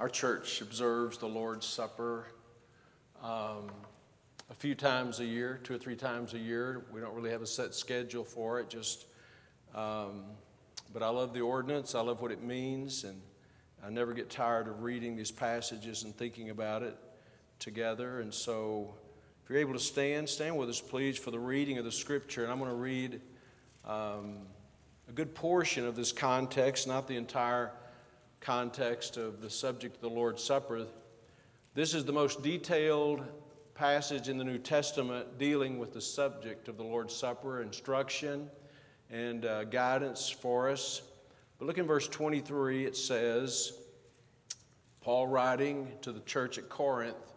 Our church observes the Lord's Supper um, a few times a year, two or three times a year. We don't really have a set schedule for it, just, um, but I love the ordinance. I love what it means, and I never get tired of reading these passages and thinking about it together. And so, if you're able to stand, stand with us, please, for the reading of the scripture. And I'm going to read um, a good portion of this context, not the entire context of the subject of the Lord's Supper. This is the most detailed passage in the New Testament dealing with the subject of the Lord's Supper, instruction and uh, guidance for us. But look in verse 23, it says, Paul writing to the church at Corinth,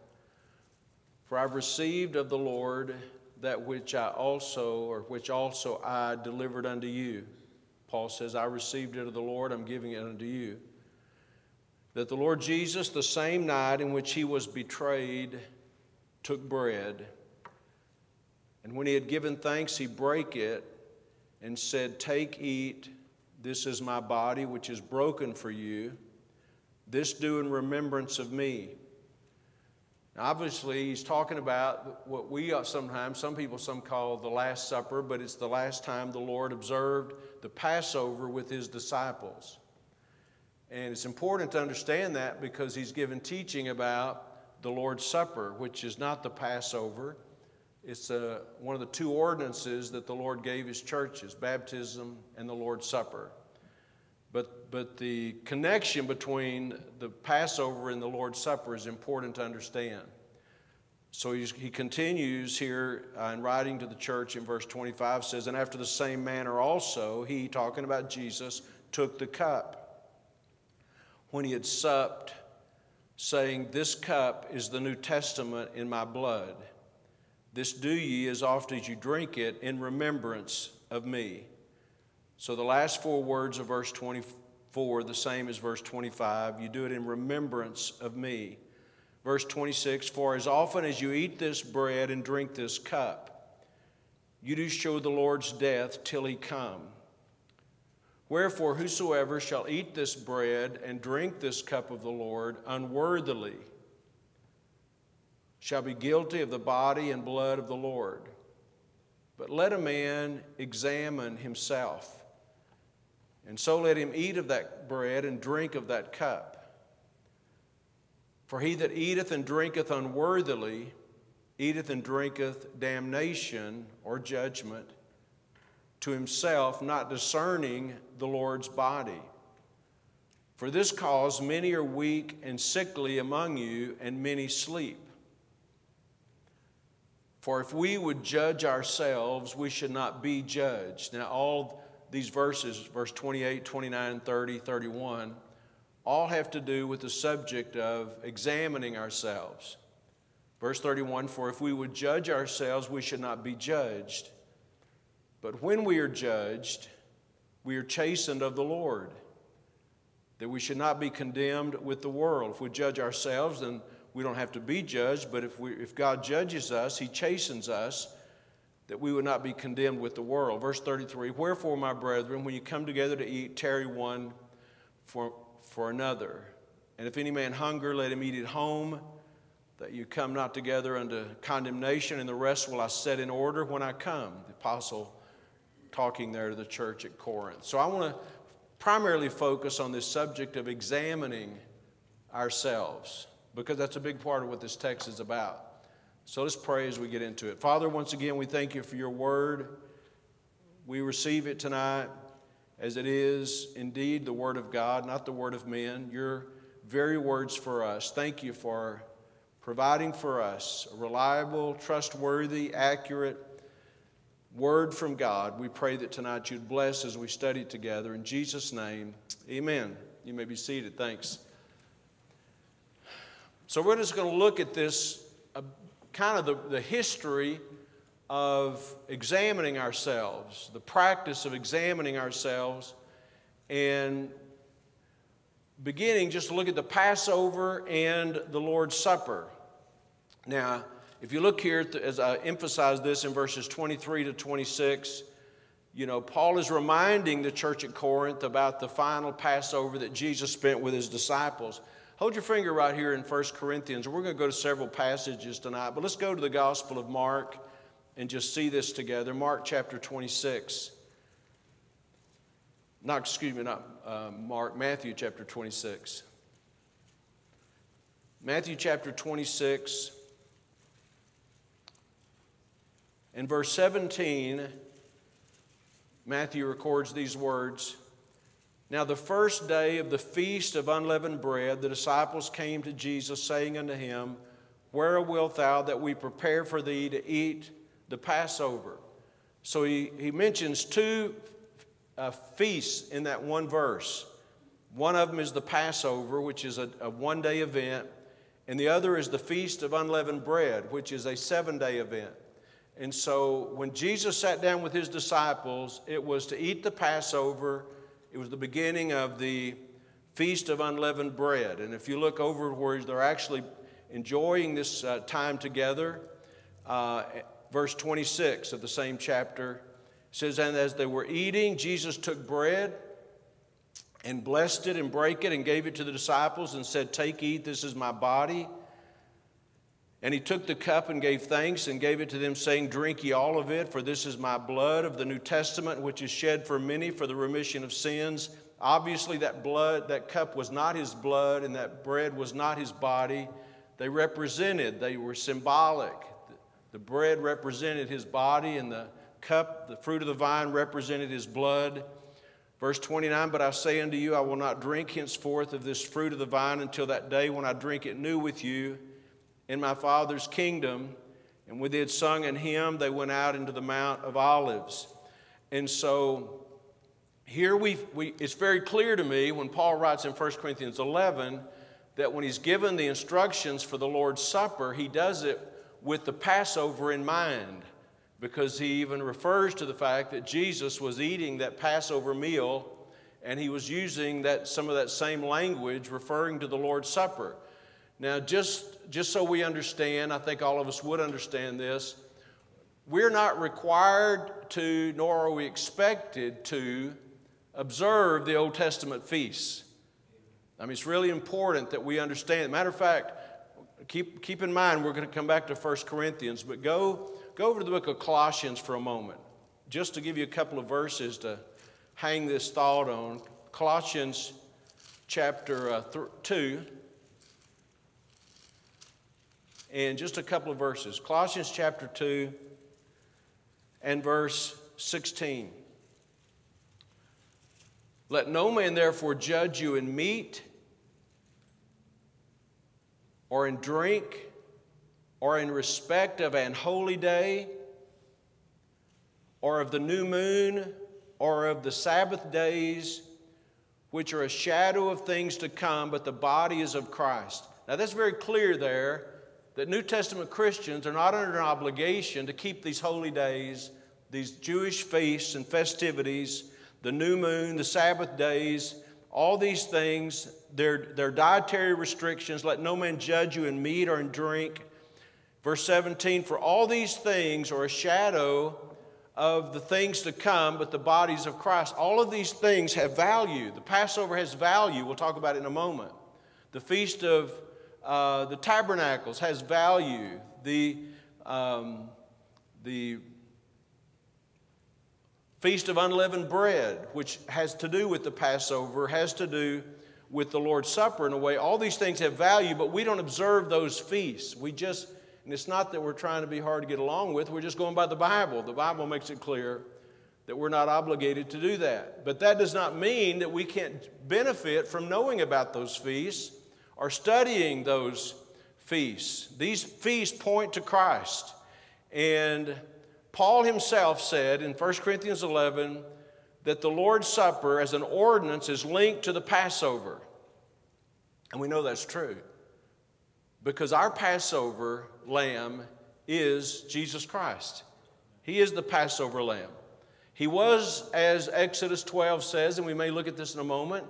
For I've received of the Lord that which I also, or which also I delivered unto you. Paul says, I received it of the Lord, I'm giving it unto you that the Lord Jesus, the same night in which he was betrayed, took bread. And when he had given thanks, he brake it and said, Take, eat, this is my body, which is broken for you. This do in remembrance of me. Now, obviously, he's talking about what we sometimes, some people some call the Last Supper, but it's the last time the Lord observed the Passover with his disciples. And it's important to understand that because he's given teaching about the Lord's Supper, which is not the Passover. It's uh, one of the two ordinances that the Lord gave his churches baptism and the Lord's Supper. But, but the connection between the Passover and the Lord's Supper is important to understand. So he continues here uh, in writing to the church in verse 25 says, And after the same manner also, he, talking about Jesus, took the cup when he had supped, saying, This cup is the New Testament in my blood. This do ye as oft as you drink it in remembrance of me. So the last four words of verse 24, the same as verse 25, you do it in remembrance of me. Verse 26 For as often as you eat this bread and drink this cup, you do show the Lord's death till he come. Wherefore, whosoever shall eat this bread and drink this cup of the Lord unworthily shall be guilty of the body and blood of the Lord. But let a man examine himself, and so let him eat of that bread and drink of that cup. For he that eateth and drinketh unworthily eateth and drinketh damnation or judgment to himself, not discerning the Lord's body. For this cause, many are weak and sickly among you, and many sleep. For if we would judge ourselves, we should not be judged. Now, all these verses, verse 28, 29, 30, 31, all have to do with the subject of examining ourselves. Verse 31 For if we would judge ourselves, we should not be judged. But when we are judged, we are chastened of the Lord, that we should not be condemned with the world. If we judge ourselves, then we don't have to be judged, but if, we, if God judges us, He chastens us, that we would not be condemned with the world. Verse 33 Wherefore, my brethren, when you come together to eat, tarry one for, for another. And if any man hunger, let him eat at home, that you come not together unto condemnation, and the rest will I set in order when I come. The apostle talking there to the church at Corinth. So I want to primarily focus on this subject of examining ourselves because that's a big part of what this text is about. So let's pray as we get into it. Father, once again, we thank you for your word. We receive it tonight as it is indeed the word of God, not the word of men, your very words for us. Thank you for providing for us a reliable, trustworthy, accurate, word from God. We pray that tonight you'd bless as we study together. In Jesus' name, amen. You may be seated. Thanks. So, we're just going to look at this uh, kind of the, the history of examining ourselves, the practice of examining ourselves, and beginning just to look at the Passover and the Lord's Supper. Now, if you look here, as I emphasize this in verses 23 to 26, you know, Paul is reminding the church at Corinth about the final Passover that Jesus spent with his disciples. Hold your finger right here in 1 Corinthians. We're going to go to several passages tonight, but let's go to the Gospel of Mark and just see this together. Mark chapter 26. Not, excuse me, not uh, Mark, Matthew chapter 26. Matthew chapter 26 in verse 17, Matthew records these words Now, the first day of the feast of unleavened bread, the disciples came to Jesus, saying unto him, Where wilt thou that we prepare for thee to eat the Passover? So he, he mentions two uh, feasts in that one verse. One of them is the Passover, which is a, a one day event, and the other is the Feast of Unleavened Bread, which is a seven day event. And so when Jesus sat down with his disciples, it was to eat the Passover. It was the beginning of the Feast of Unleavened Bread. And if you look over where they're actually enjoying this uh, time together, uh, verse 26 of the same chapter says, And as they were eating, Jesus took bread and blessed it and brake it and gave it to the disciples and said, Take, eat, this is my body. And he took the cup and gave thanks and gave it to them, saying, Drink ye all of it, for this is my blood of the New Testament, which is shed for many for the remission of sins. Obviously, that blood, that cup was not his blood, and that bread was not his body. They represented, they were symbolic. The bread represented his body, and the cup, the fruit of the vine, represented his blood. Verse 29 But I say unto you, I will not drink henceforth of this fruit of the vine until that day when I drink it new with you in my Father's kingdom. And when they had sung an hymn, they went out into the Mount of Olives. And so here we, we it's very clear to me when Paul writes in 1 Corinthians 11 that when he's given the instructions for the Lord's Supper, he does it with the Passover in mind because he even refers to the fact that Jesus was eating that Passover meal and he was using that, some of that same language referring to the Lord's Supper. Now, just, just so we understand, I think all of us would understand this, we're not required to, nor are we expected to, observe the Old Testament feasts. I mean, it's really important that we understand. Matter of fact, keep, keep in mind, we're going to come back to 1 Corinthians, but go, go over to the book of Colossians for a moment, just to give you a couple of verses to hang this thought on. Colossians chapter uh, th- 2 in just a couple of verses Colossians chapter 2 and verse 16. Let no man therefore judge you in meat or in drink or in respect of an holy day or of the new moon or of the Sabbath days, which are a shadow of things to come, but the body is of Christ. Now that's very clear there that New Testament Christians are not under an obligation to keep these holy days, these Jewish feasts and festivities, the new moon, the Sabbath days, all these things, they're, they're dietary restrictions. Let no man judge you in meat or in drink. Verse 17, for all these things are a shadow of the things to come, but the bodies of Christ. All of these things have value. The Passover has value. We'll talk about it in a moment. The Feast of uh, the tabernacles has value. The, um, the Feast of Unleavened Bread, which has to do with the Passover, has to do with the Lord's Supper in a way. All these things have value, but we don't observe those feasts. We just, and it's not that we're trying to be hard to get along with, we're just going by the Bible. The Bible makes it clear that we're not obligated to do that. But that does not mean that we can't benefit from knowing about those feasts are studying those feasts. These feasts point to Christ. And Paul himself said in 1 Corinthians 11 that the Lord's Supper as an ordinance is linked to the Passover. And we know that's true because our Passover lamb is Jesus Christ. He is the Passover lamb. He was, as Exodus 12 says, and we may look at this in a moment,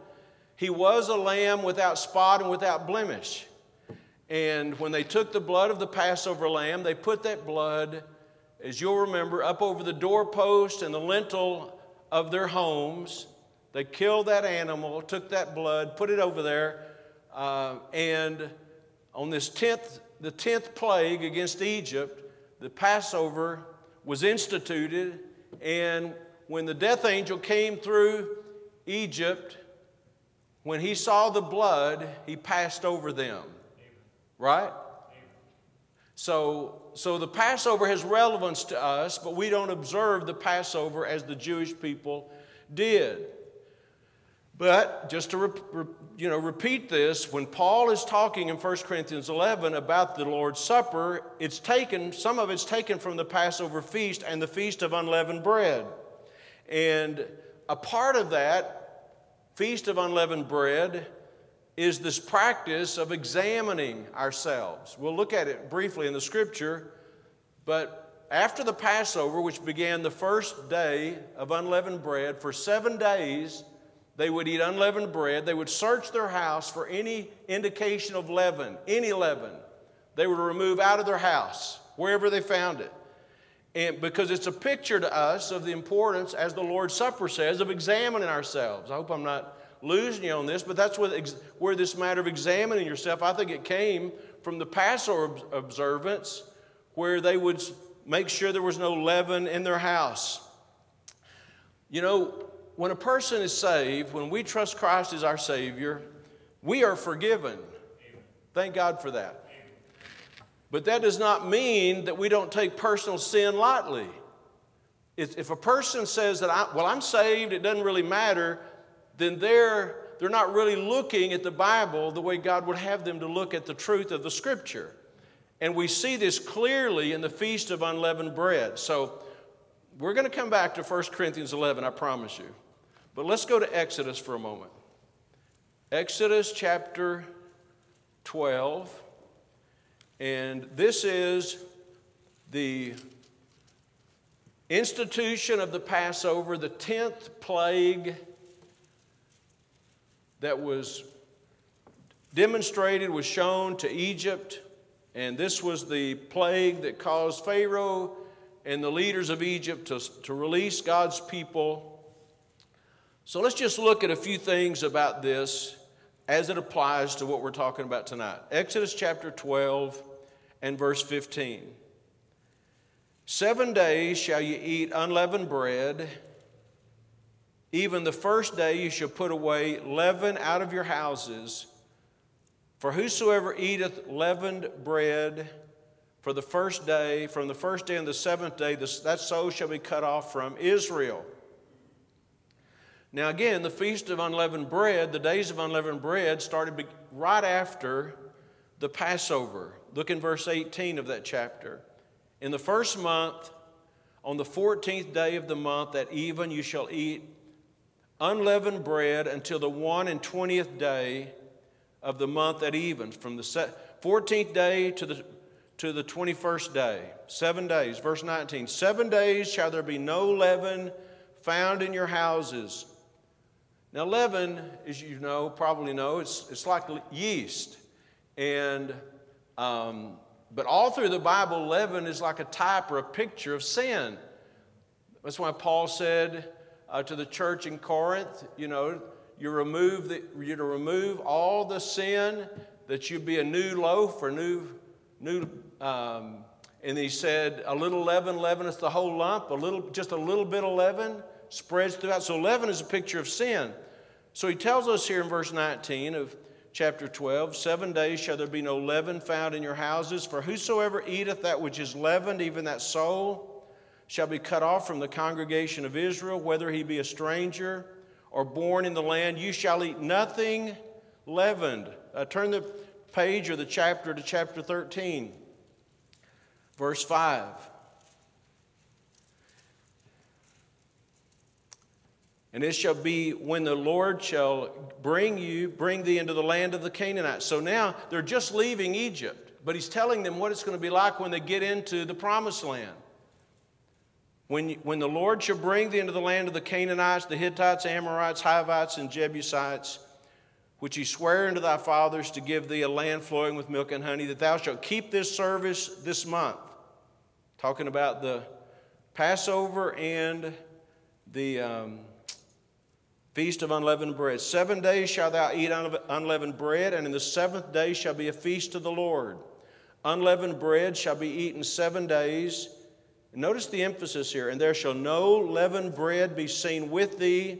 he was a lamb without spot and without blemish. And when they took the blood of the Passover lamb, they put that blood, as you'll remember, up over the doorpost and the lintel of their homes. They killed that animal, took that blood, put it over there Uh, and on this 10th, the 10th plague against Egypt, the Passover was instituted. And when the death angel came through Egypt, when he saw the blood, he passed over them. Right? So, so the Passover has relevance to us, but we don't observe the Passover as the Jewish people did. But just to re, re, you know, repeat this, when Paul is talking in 1 Corinthians 11 about the Lord's Supper, it's taken, some of it's taken from the Passover feast and the Feast of Unleavened Bread. And a part of that Feast of Unleavened Bread is this practice of examining ourselves. We'll look at it briefly in the scripture, but after the Passover, which began the first day of unleavened bread, for seven days they would eat unleavened bread. They would search their house for any indication of leaven, any leaven. They would remove out of their house, wherever they found it. And because it's a picture to us of the importance, as the Lord's Supper says, of examining ourselves. I hope I'm not losing you on this, but that's where, where this matter of examining yourself, I think it came from the Passover observance, where they would make sure there was no leaven in their house. You know, when a person is saved, when we trust Christ as our Savior, we are forgiven. Thank God for that. But that does not mean that we don't take personal sin lightly. If a person says that, I, well, I'm saved, it doesn't really matter, then they're, they're not really looking at the Bible the way God would have them to look at the truth of the Scripture. And we see this clearly in the Feast of Unleavened Bread. So we're going to come back to 1 Corinthians 11, I promise you. But let's go to Exodus for a moment. Exodus chapter 12. And this is the institution of the Passover, the 10th plague that was demonstrated, was shown to Egypt. And this was the plague that caused Pharaoh and the leaders of Egypt to, to release God's people. So let's just look at a few things about this as it applies to what we're talking about tonight. Exodus chapter 12 and verse 15. Seven days shall you eat unleavened bread. Even the first day you shall put away leaven out of your houses. For whosoever eateth leavened bread for the first day, from the first day and the seventh day, that soul shall be cut off from Israel. Now, again, the Feast of Unleavened Bread, the days of unleavened bread, started right after the Passover. Look in verse 18 of that chapter. In the first month, on the 14th day of the month, at even you shall eat unleavened bread until the one and twentieth day of the month at even, from the 14th day to the, to the 21st day. Seven days. Verse 19 Seven days shall there be no leaven found in your houses. Now, leaven, as you know, probably know, it's, it's like yeast. And, um, but all through the Bible, leaven is like a type or a picture of sin. That's why Paul said, uh, to the church in Corinth, you know, you remove the, you to remove all the sin, that you be a new loaf or new, new. Um, and he said, a little leaven leaveneth the whole lump. A little, just a little bit of leaven spreads throughout. So leaven is a picture of sin. So he tells us here in verse 19 of chapter 12 Seven days shall there be no leaven found in your houses, for whosoever eateth that which is leavened, even that soul, shall be cut off from the congregation of Israel, whether he be a stranger or born in the land. You shall eat nothing leavened. Uh, turn the page or the chapter to chapter 13, verse 5. And it shall be when the Lord shall bring you, bring thee into the land of the Canaanites. So now they're just leaving Egypt, but he's telling them what it's going to be like when they get into the promised land. When, when the Lord shall bring thee into the land of the Canaanites, the Hittites, Amorites, Hivites, and Jebusites, which he sware unto thy fathers to give thee a land flowing with milk and honey, that thou shalt keep this service this month. Talking about the Passover and the, um, Feast of unleavened bread. Seven days shalt thou eat unleavened bread, and in the seventh day shall be a feast to the Lord. Unleavened bread shall be eaten seven days. Notice the emphasis here. And there shall no leavened bread be seen with thee,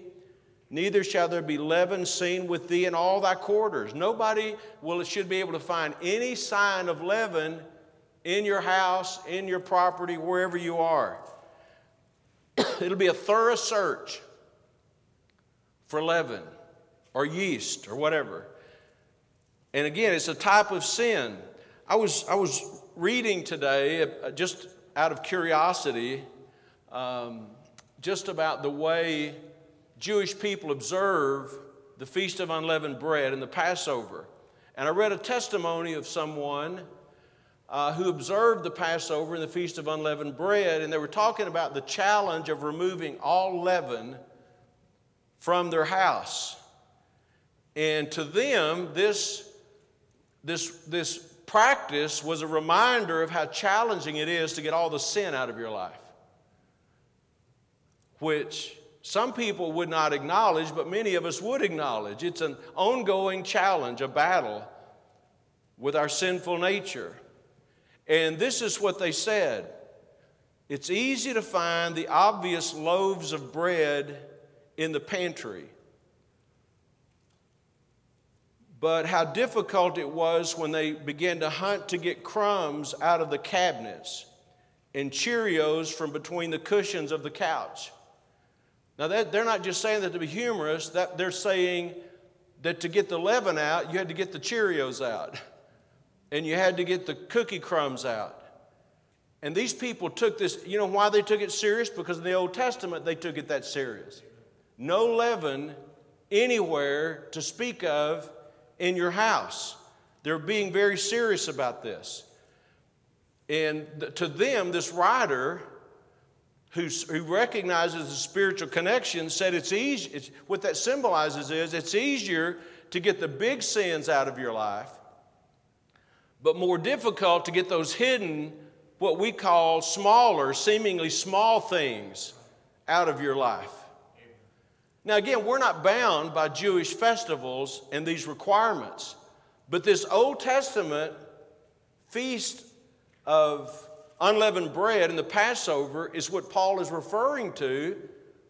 neither shall there be leaven seen with thee in all thy quarters. Nobody will should be able to find any sign of leaven in your house, in your property, wherever you are. It'll be a thorough search for leaven or yeast or whatever. And again, it's a type of sin. I was, I was reading today, uh, just out of curiosity, um, just about the way Jewish people observe the Feast of Unleavened Bread and the Passover. And I read a testimony of someone uh, who observed the Passover and the Feast of Unleavened Bread, and they were talking about the challenge of removing all leaven from their house. And to them, this, this, this practice was a reminder of how challenging it is to get all the sin out of your life, which some people would not acknowledge, but many of us would acknowledge. It's an ongoing challenge, a battle with our sinful nature. And this is what they said it's easy to find the obvious loaves of bread in the pantry. But how difficult it was when they began to hunt to get crumbs out of the cabinets and Cheerios from between the cushions of the couch. Now, that, they're not just saying that to be humorous, that they're saying that to get the leaven out, you had to get the Cheerios out and you had to get the cookie crumbs out. And these people took this, you know why they took it serious? Because in the Old Testament, they took it that serious no leaven anywhere to speak of in your house. They're being very serious about this. And to them, this writer, who, who recognizes the spiritual connection, said it's easy. It's, what that symbolizes is it's easier to get the big sins out of your life, but more difficult to get those hidden, what we call smaller, seemingly small things out of your life. Now, again, we're not bound by Jewish festivals and these requirements, but this Old Testament feast of unleavened bread and the Passover is what Paul is referring to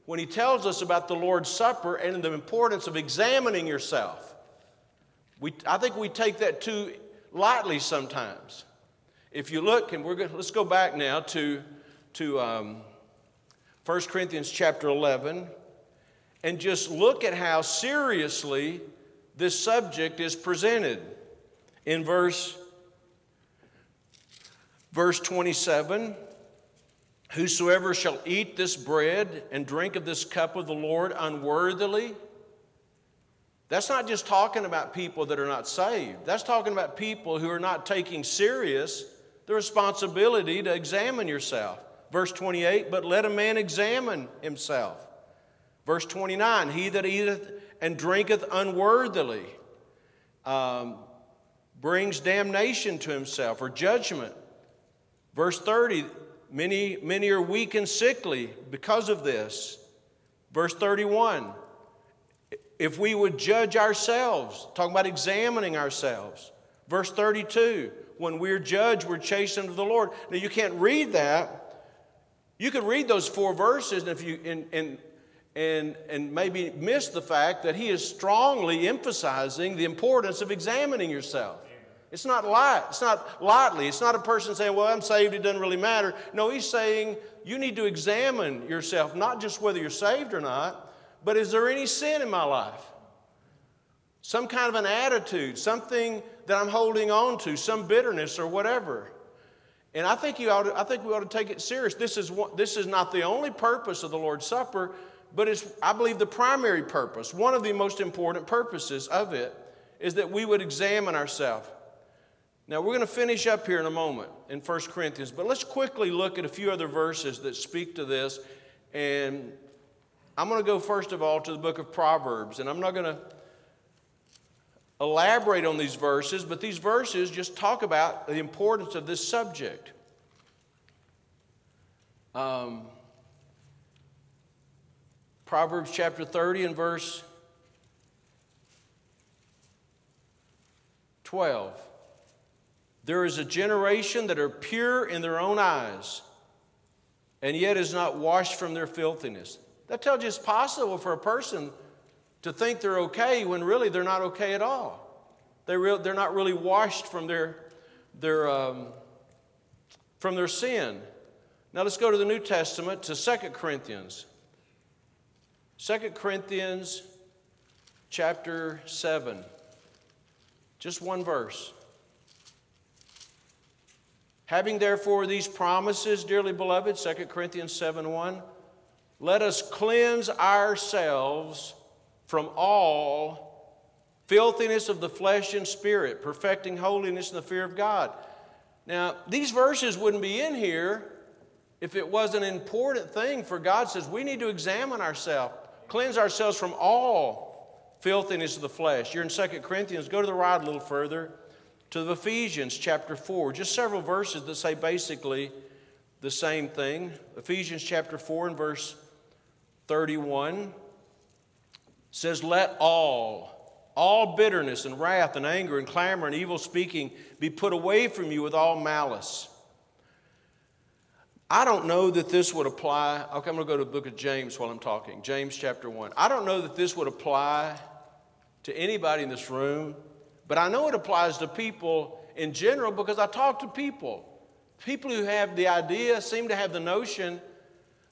when he tells us about the Lord's Supper and the importance of examining yourself. We, I think we take that too lightly sometimes. If you look, and we're going, let's go back now to, to um, 1 Corinthians chapter 11 and just look at how seriously this subject is presented. In verse, verse 27, whosoever shall eat this bread and drink of this cup of the Lord unworthily, that's not just talking about people that are not saved. That's talking about people who are not taking serious the responsibility to examine yourself. Verse 28, but let a man examine himself. Verse 29 He that eateth and drinketh unworthily um, brings damnation to himself or judgment. Verse 30 Many, many are weak and sickly because of this. Verse 31 If we would judge ourselves, talking about examining ourselves. Verse 32 When we're judged, we're chastened of the Lord. Now, you can't read that. You could read those four verses, and if you, and, and and, and maybe miss the fact that he is strongly emphasizing the importance of examining yourself. It's not light, it's not lightly. It's not a person saying, Well, I'm saved, it doesn't really matter. No, he's saying you need to examine yourself, not just whether you're saved or not, but is there any sin in my life? Some kind of an attitude, something that I'm holding on to, some bitterness or whatever. And I think, you ought to, I think we ought to take it serious. This is, this is not the only purpose of the Lord's Supper, but it's, I believe, the primary purpose, one of the most important purposes of it, is that we would examine ourselves. Now, we're going to finish up here in a moment in 1 Corinthians, but let's quickly look at a few other verses that speak to this. And I'm going to go, first of all, to the book of Proverbs, and I'm not going to elaborate on these verses, but these verses just talk about the importance of this subject. Um, Proverbs chapter 30 and verse 12. There is a generation that are pure in their own eyes, and yet is not washed from their filthiness. That tells you it's possible for a person to think they're okay when really they're not okay at all. They re- they're not really washed from their, their, um, from their sin. Now let's go to the New Testament to 2 Corinthians. 2 Corinthians chapter 7. Just one verse. Having therefore these promises, dearly beloved, 2 Corinthians 7 1, let us cleanse ourselves from all filthiness of the flesh and spirit, perfecting holiness in the fear of God. Now, these verses wouldn't be in here if it was an important thing for God says we need to examine ourselves, cleanse ourselves from all filthiness of the flesh. You're in 2 Corinthians, go to the right a little further to the Ephesians chapter 4, just several verses that say basically the same thing. Ephesians chapter 4 and verse 31 says, Let all, all bitterness and wrath and anger and clamor and evil speaking be put away from you with all malice. I don't know that this would apply. Okay, I'm going to go to the book of James while I'm talking. James chapter 1. I don't know that this would apply to anybody in this room, but I know it applies to people in general because I talk to people. People who have the idea seem to have the notion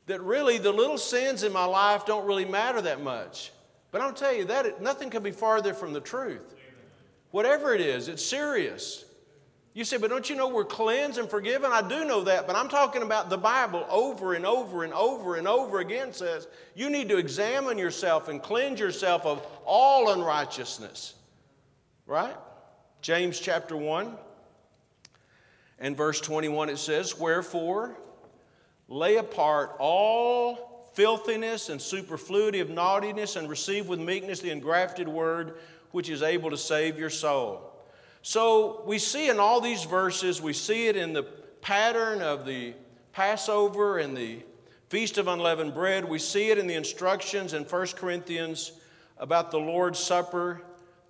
that really the little sins in my life don't really matter that much. But I'll tell you that nothing can be farther from the truth. Whatever it is, it's serious. You say, but don't you know we're cleansed and forgiven? I do know that, but I'm talking about the Bible over and over and over and over again says you need to examine yourself and cleanse yourself of all unrighteousness. Right? James chapter 1 and verse 21 it says, Wherefore, lay apart all filthiness and superfluity of naughtiness and receive with meekness the engrafted word which is able to save your soul. So we see in all these verses, we see it in the pattern of the Passover and the Feast of Unleavened Bread. We see it in the instructions in 1 Corinthians about the Lord's Supper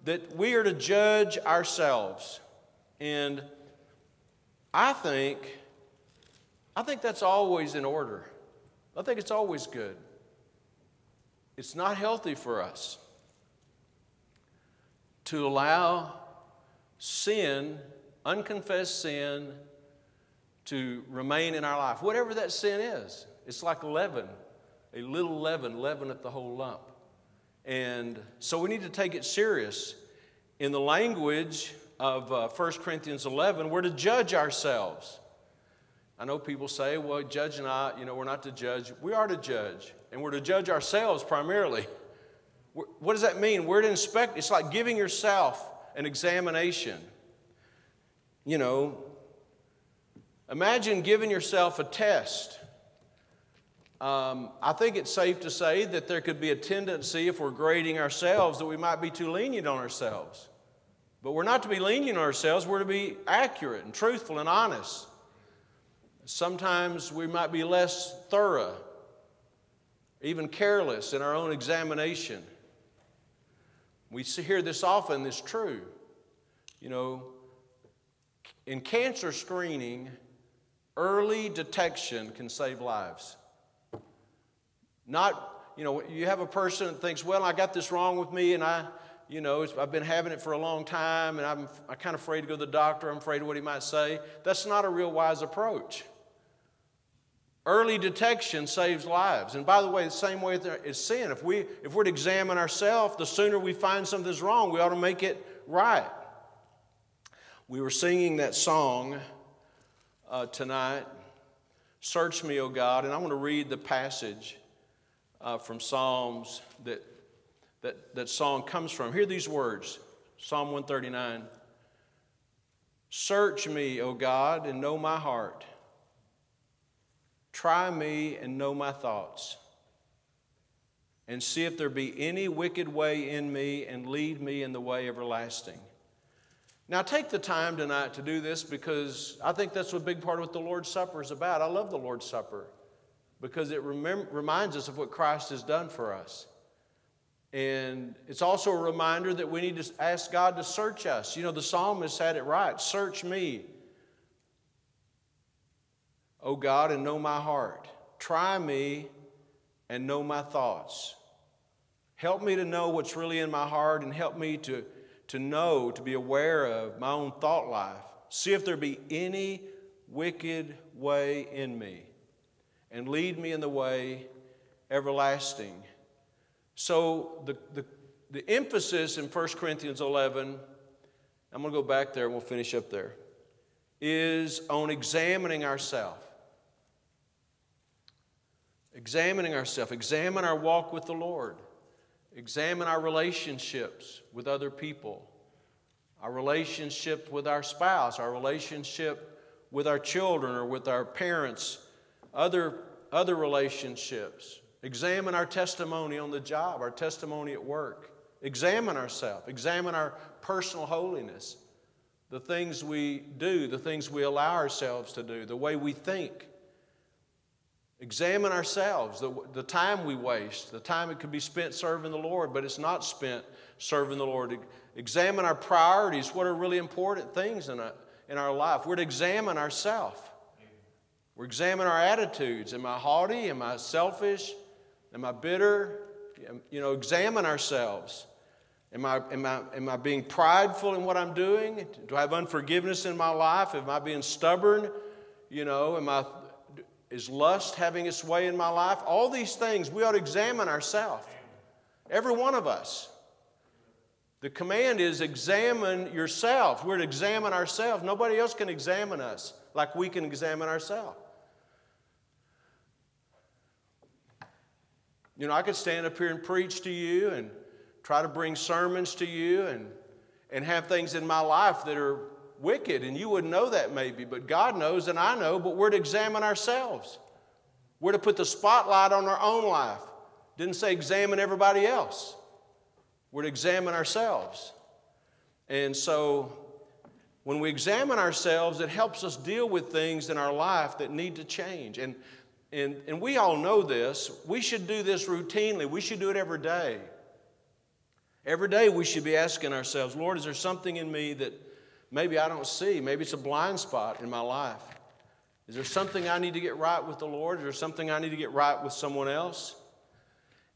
that we are to judge ourselves. And I think, I think that's always in order. I think it's always good. It's not healthy for us to allow sin, unconfessed sin, to remain in our life. Whatever that sin is, it's like leaven, a little leaven, leaven at the whole lump. And so we need to take it serious. In the language of uh, 1 Corinthians 11, we're to judge ourselves. I know people say, well, judge not, you know, we're not to judge. We are to judge, and we're to judge ourselves primarily. What does that mean? We're to inspect. It's like giving yourself an examination. You know, imagine giving yourself a test. Um, I think it's safe to say that there could be a tendency, if we're grading ourselves, that we might be too lenient on ourselves. But we're not to be lenient on ourselves, we're to be accurate and truthful and honest. Sometimes we might be less thorough, even careless in our own examination. We hear this often, it's true. You know, in cancer screening, early detection can save lives. Not, you know, you have a person that thinks, well, I got this wrong with me and I, you know, I've been having it for a long time and I'm, I'm kind of afraid to go to the doctor. I'm afraid of what he might say. That's not a real wise approach. Early detection saves lives. And by the way, the same way is sin. If, we, if we're to examine ourselves, the sooner we find something's wrong, we ought to make it right. We were singing that song uh, tonight, Search Me, O God, and I want to read the passage uh, from Psalms that, that that song comes from. Hear these words Psalm 139 Search me, O God, and know my heart. Try me and know my thoughts, and see if there be any wicked way in me, and lead me in the way everlasting. Now, take the time tonight to do this because I think that's a big part of what the Lord's Supper is about. I love the Lord's Supper. because it remem- reminds us of what Christ has done for us. And it's also a reminder that we need to ask God to search us. You know, the psalmist had it right Search me, O God, and know my heart. Try me and know my thoughts. Help me to know what's really in my heart and help me to, to know, to be aware of my own thought life. See if there be any wicked way in me and lead me in the way everlasting. So, the, the, the emphasis in 1 Corinthians 11, I'm going to go back there and we'll finish up there, is on examining ourselves. Examining ourselves, examine our walk with the Lord, examine our relationships with other people, our relationship with our spouse, our relationship with our children or with our parents, other, other relationships. Examine our testimony on the job, our testimony at work. Examine ourselves, examine our personal holiness, the things we do, the things we allow ourselves to do, the way we think. Examine ourselves, the, the time we waste, the time it could be spent serving the Lord, but it's not spent serving the Lord. Examine our priorities, what are really important things in, a, in our life. We're to examine ourselves. We're examine our attitudes. Am I haughty? Am I selfish? Am I bitter? You know, examine ourselves. Am I, am, I, am I being prideful in what I'm doing? Do I have unforgiveness in my life? Am I being stubborn? You know, am I is lust having its way in my life? All these things, we ought to examine ourselves. Every one of us. The command is examine yourself. We're to examine ourselves. Nobody else can examine us like we can examine ourselves. You know, I could stand up here and preach to you and try to bring sermons to you and, and have things in my life that are wicked, and you wouldn't know that maybe, but God knows and I know, but we're to examine ourselves. We're to put the spotlight on our own life. Didn't say examine everybody else. We're to examine ourselves. And so when we examine ourselves, it helps us deal with things in our life that need to change. And, and, and we all know this. We should do this routinely, we should do it every day. Every day we should be asking ourselves, Lord, is there something in me that maybe I don't see. Maybe it's a blind spot in my life. Is there something I need to get right with the Lord? Is there something I need to get right with someone else?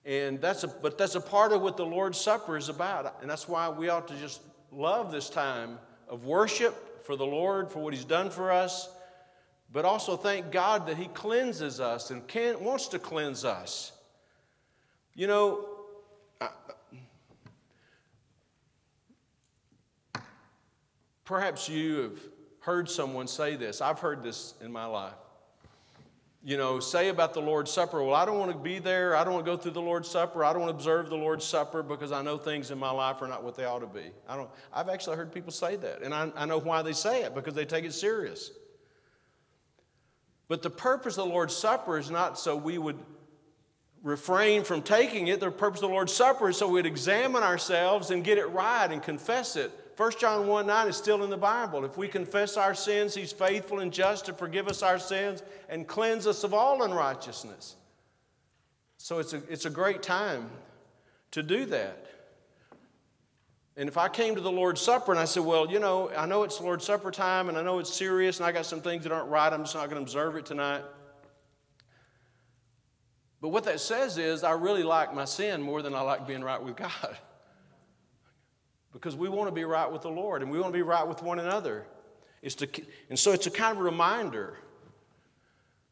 And that's a, but that's a part of what the Lord's Supper is about. And that's why we ought to just love this time of worship for the Lord, for what He's done for us, but also thank God that He cleanses us and can, wants to cleanse us. You know, Perhaps you have heard someone say this. I've heard this in my life. You know, say about the Lord's Supper, well, I don't want to be there. I don't want to go through the Lord's Supper. I don't want to observe the Lord's Supper because I know things in my life are not what they ought to be. I don't, I've actually heard people say that, and I, I know why they say it because they take it serious. But the purpose of the Lord's Supper is not so we would refrain from taking it. The purpose of the Lord's Supper is so we'd examine ourselves and get it right and confess it 1 John 1 9 is still in the Bible. If we confess our sins, He's faithful and just to forgive us our sins and cleanse us of all unrighteousness. So it's a, it's a great time to do that. And if I came to the Lord's Supper and I said, Well, you know, I know it's Lord's Supper time and I know it's serious and I got some things that aren't right, I'm just not going to observe it tonight. But what that says is, I really like my sin more than I like being right with God. because we want to be right with the Lord and we want to be right with one another. It's to, and so it's a kind of a reminder.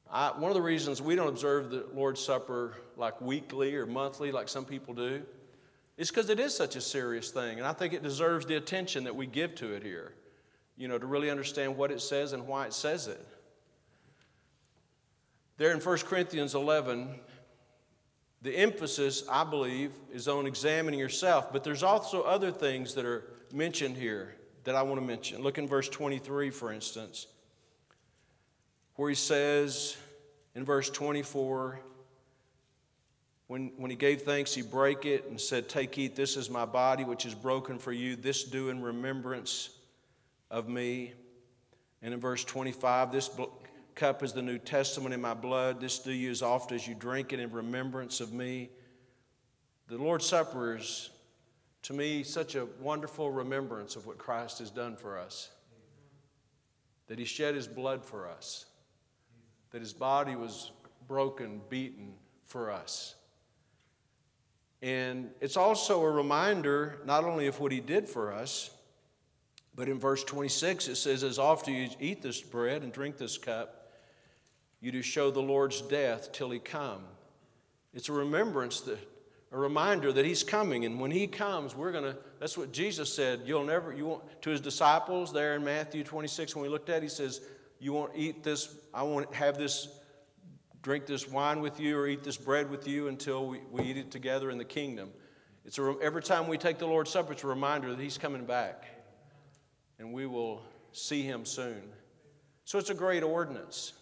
I, one of the reasons we don't observe the Lord's Supper like weekly or monthly like some people do is because it is such a serious thing. And I think it deserves the attention that we give to it here, you know, to really understand what it says and why it says it. There in 1 Corinthians 11, the emphasis, I believe, is on examining yourself, but there's also other things that are mentioned here that I want to mention. Look in verse 23, for instance, where he says in verse 24, when, when he gave thanks, he brake it and said, Take, eat, this is my body, which is broken for you. This do in remembrance of me. And in verse 25, this cup is the New Testament in my blood. This do you as often as you drink it in remembrance of me. The Lord's Supper is, to me, such a wonderful remembrance of what Christ has done for us. That he shed his blood for us, that his body was broken, beaten for us. And it's also a reminder not only of what he did for us, but in verse 26 it says, As often as you eat this bread and drink this cup, you do show the Lord's death till he come. It's a remembrance that a reminder that he's coming and when he comes we're going to that's what jesus said you'll never you won't to his disciples there in matthew 26 when we looked at he says you won't eat this i won't have this drink this wine with you or eat this bread with you until we, we eat it together in the kingdom. It's a, every time we take the lord's supper it's a reminder that he's coming back and we will see him soon. So it's a great ordinance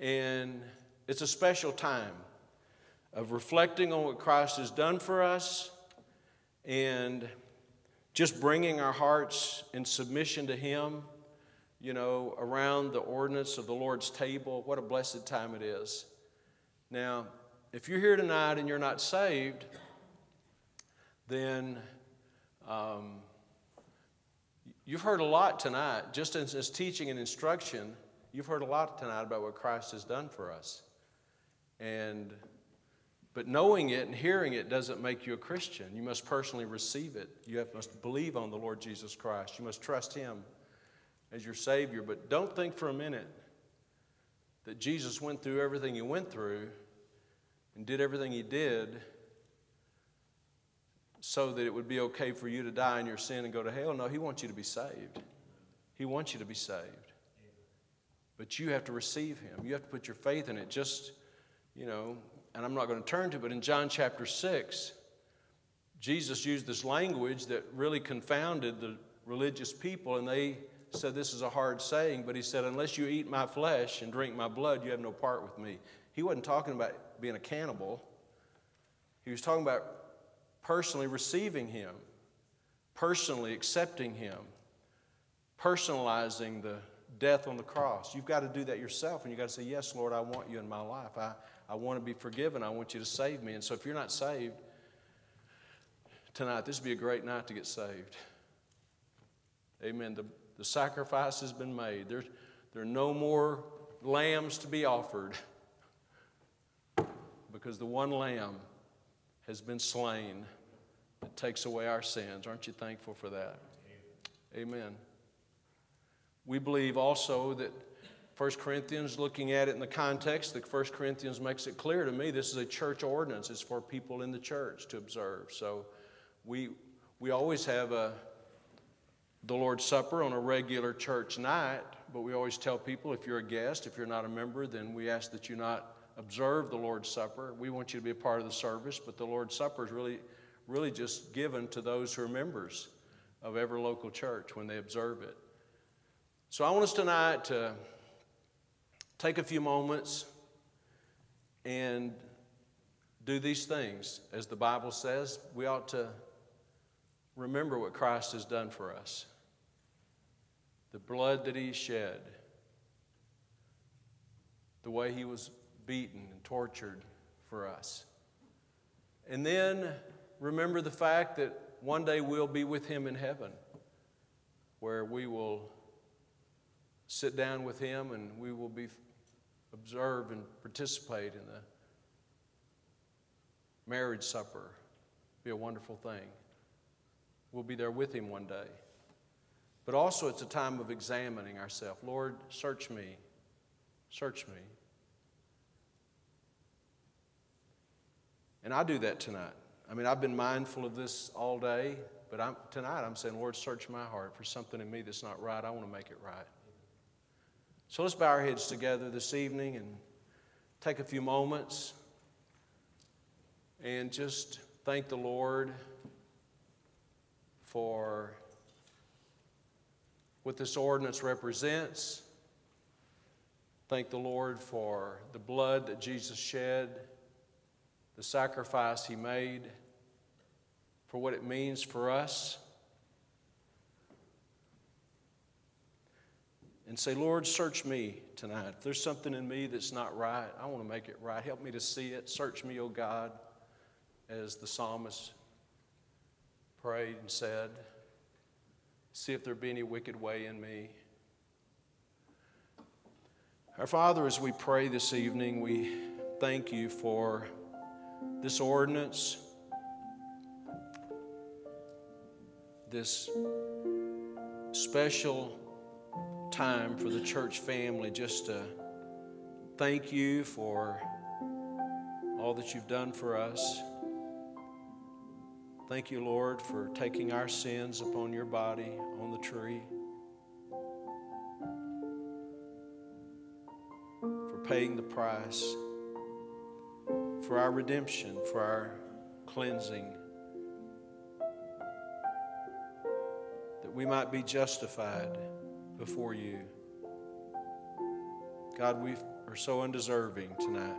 and it's a special time of reflecting on what Christ has done for us and just bringing our hearts in submission to Him, you know, around the ordinance of the Lord's table. What a blessed time it is. Now, if you're here tonight and you're not saved, then um, you've heard a lot tonight, just as, as teaching and instruction, you've heard a lot tonight about what Christ has done for us. And but knowing it and hearing it doesn't make you a Christian. You must personally receive it. You have, must believe on the Lord Jesus Christ. You must trust Him as your Savior. But don't think for a minute that Jesus went through everything He went through and did everything He did so that it would be okay for you to die in your sin and go to hell. No, He wants you to be saved. He wants you to be saved. But you have to receive Him. You have to put your faith in it. Just, you know, and I'm not going to turn to, but in John chapter 6, Jesus used this language that really confounded the religious people, and they said this is a hard saying, but he said, Unless you eat my flesh and drink my blood, you have no part with me. He wasn't talking about being a cannibal, he was talking about personally receiving him, personally accepting him, personalizing the death on the cross. You've got to do that yourself, and you've got to say, Yes, Lord, I want you in my life. I, I want to be forgiven. I want you to save me. And so if you're not saved tonight, this would be a great night to get saved. Amen. The, the sacrifice has been made. There, there are no more lambs to be offered because the one lamb has been slain that takes away our sins. Aren't you thankful for that? Amen. We believe also that 1 Corinthians, looking at it in the context, that 1 Corinthians makes it clear to me this is a church ordinance. It's for people in the church to observe. So we, we always have a, the Lord's Supper on a regular church night, but we always tell people if you're a guest, if you're not a member, then we ask that you not observe the Lord's Supper. We want you to be a part of the service, but the Lord's Supper is really, really just given to those who are members of every local church when they observe it. So I want us tonight to take a few moments and do these things. As the Bible says, we ought to remember what Christ has done for us the blood that He shed, the way He was beaten and tortured for us. And then remember the fact that one day we'll be with Him in heaven, where we will sit down with Him and we will be observe and participate in the marriage supper. Be a wonderful thing. We'll be there with him one day. But also, it's a time of examining ourselves. Lord, search me. Search me. And I do that tonight. I mean, I've been mindful of this all day, but I'm, tonight I'm saying, Lord, search my heart for something in me that's not right. I want to make it right. So let's bow our heads together this evening and take a few moments and just thank the Lord for what this ordinance represents. Thank the Lord for the blood that Jesus shed, the sacrifice he made, for what it means for us. And say, Lord, search me tonight. If there's something in me that's not right, I want to make it right. Help me to see it. Search me, O God, as the psalmist prayed and said. See if there be any wicked way in me. Our Father, as we pray this evening, we thank you for this ordinance, this special time for the church family just to thank you for all that you've done for us. Thank you, Lord, for taking our sins upon your body on the tree, for paying the price, for our redemption, for our cleansing, that we might be justified before you. God, we are so undeserving tonight.